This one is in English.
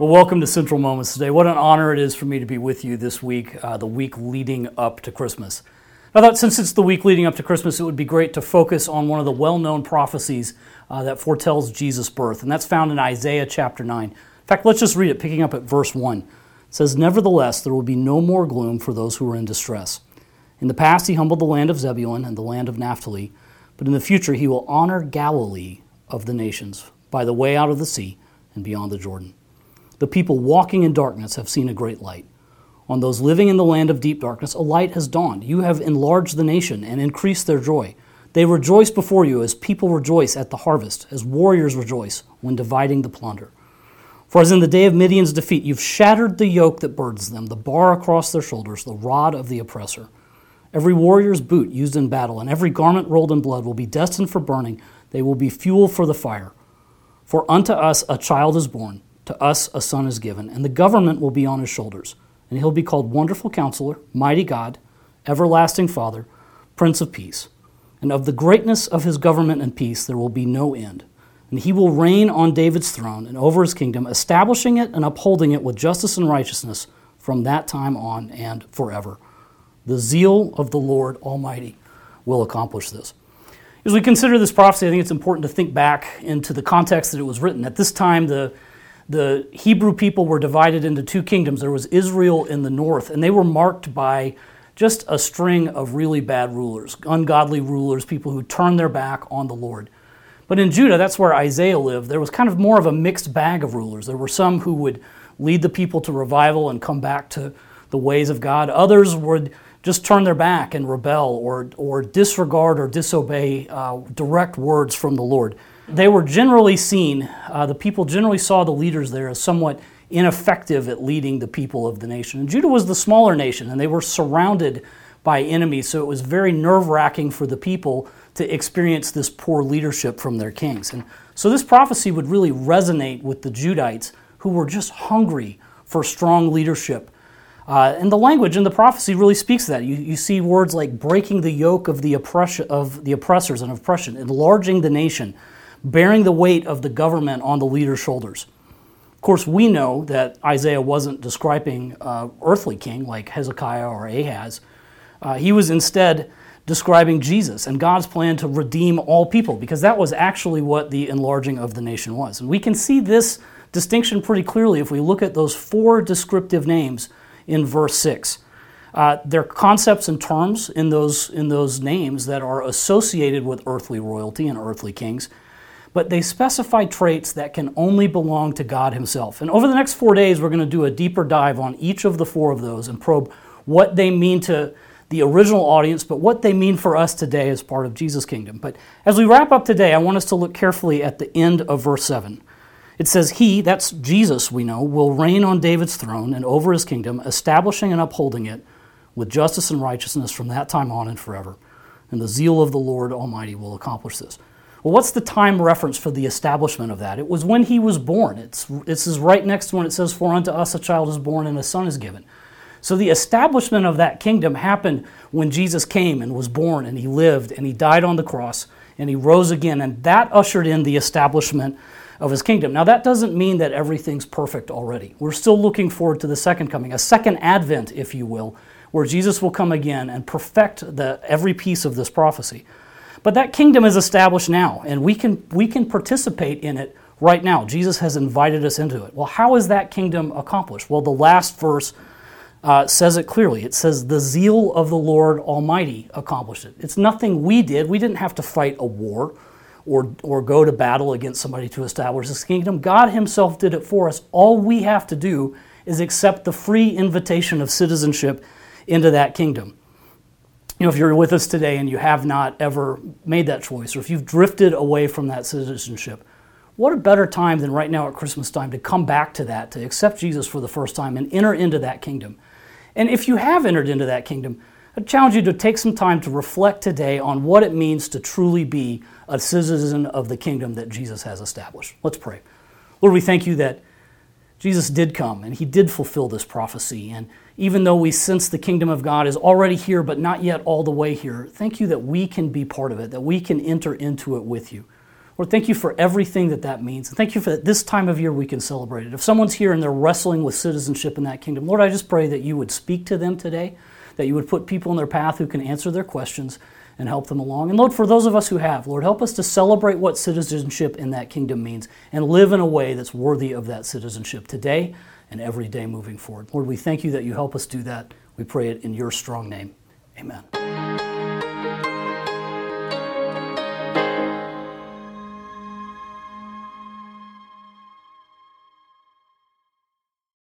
Well, welcome to Central Moments today. What an honor it is for me to be with you this week, uh, the week leading up to Christmas. I thought since it's the week leading up to Christmas, it would be great to focus on one of the well known prophecies uh, that foretells Jesus' birth, and that's found in Isaiah chapter 9. In fact, let's just read it, picking up at verse 1. It says, Nevertheless, there will be no more gloom for those who are in distress. In the past, he humbled the land of Zebulun and the land of Naphtali, but in the future, he will honor Galilee of the nations by the way out of the sea and beyond the Jordan. The people walking in darkness have seen a great light. On those living in the land of deep darkness, a light has dawned. You have enlarged the nation and increased their joy. They rejoice before you as people rejoice at the harvest, as warriors rejoice when dividing the plunder. For as in the day of Midian's defeat, you've shattered the yoke that burdens them, the bar across their shoulders, the rod of the oppressor. Every warrior's boot used in battle and every garment rolled in blood will be destined for burning. They will be fuel for the fire. For unto us a child is born to us a son is given, and the government will be on his shoulders. And he'll be called Wonderful Counselor, Mighty God, Everlasting Father, Prince of Peace. And of the greatness of his government and peace there will be no end. And he will reign on David's throne and over his kingdom, establishing it and upholding it with justice and righteousness from that time on and forever. The zeal of the Lord Almighty will accomplish this. As we consider this prophecy, I think it's important to think back into the context that it was written. At this time, the the Hebrew people were divided into two kingdoms. There was Israel in the north, and they were marked by just a string of really bad rulers, ungodly rulers, people who turned their back on the Lord. But in Judah, that's where Isaiah lived, there was kind of more of a mixed bag of rulers. There were some who would lead the people to revival and come back to the ways of God, others would just turn their back and rebel or, or disregard or disobey uh, direct words from the Lord they were generally seen, uh, the people generally saw the leaders there as somewhat ineffective at leading the people of the nation. And Judah was the smaller nation, and they were surrounded by enemies, so it was very nerve wracking for the people to experience this poor leadership from their kings. And so this prophecy would really resonate with the Judites who were just hungry for strong leadership. Uh, and the language in the prophecy really speaks to that. You, you see words like breaking the yoke of the, oppression, of the oppressors and oppression, enlarging the nation, bearing the weight of the government on the leader's shoulders. Of course, we know that Isaiah wasn't describing an earthly king like Hezekiah or Ahaz. Uh, he was instead describing Jesus and God's plan to redeem all people, because that was actually what the enlarging of the nation was. And we can see this distinction pretty clearly if we look at those four descriptive names in verse 6. Uh, there are concepts and terms in those, in those names that are associated with earthly royalty and earthly kings but they specify traits that can only belong to God Himself. And over the next four days, we're going to do a deeper dive on each of the four of those and probe what they mean to the original audience, but what they mean for us today as part of Jesus' kingdom. But as we wrap up today, I want us to look carefully at the end of verse 7. It says, He, that's Jesus, we know, will reign on David's throne and over his kingdom, establishing and upholding it with justice and righteousness from that time on and forever. And the zeal of the Lord Almighty will accomplish this. Well, what's the time reference for the establishment of that? It was when he was born. It's, this is right next to when it says, For unto us a child is born and a son is given. So the establishment of that kingdom happened when Jesus came and was born and he lived and he died on the cross and he rose again. And that ushered in the establishment of his kingdom. Now, that doesn't mean that everything's perfect already. We're still looking forward to the second coming, a second advent, if you will, where Jesus will come again and perfect the, every piece of this prophecy. But that kingdom is established now, and we can, we can participate in it right now. Jesus has invited us into it. Well, how is that kingdom accomplished? Well, the last verse uh, says it clearly. It says, The zeal of the Lord Almighty accomplished it. It's nothing we did. We didn't have to fight a war or, or go to battle against somebody to establish this kingdom. God Himself did it for us. All we have to do is accept the free invitation of citizenship into that kingdom you know, if you're with us today and you have not ever made that choice, or if you've drifted away from that citizenship, what a better time than right now at Christmas time to come back to that, to accept Jesus for the first time and enter into that kingdom. And if you have entered into that kingdom, I challenge you to take some time to reflect today on what it means to truly be a citizen of the kingdom that Jesus has established. Let's pray. Lord, we thank you that Jesus did come and he did fulfill this prophecy. And even though we sense the kingdom of God is already here, but not yet all the way here, thank you that we can be part of it, that we can enter into it with you. Lord, thank you for everything that that means. And thank you for that this time of year we can celebrate it. If someone's here and they're wrestling with citizenship in that kingdom, Lord, I just pray that you would speak to them today, that you would put people in their path who can answer their questions and help them along. And Lord, for those of us who have, Lord, help us to celebrate what citizenship in that kingdom means and live in a way that's worthy of that citizenship today and every day moving forward. Lord, we thank you that you help us do that. We pray it in your strong name. Amen.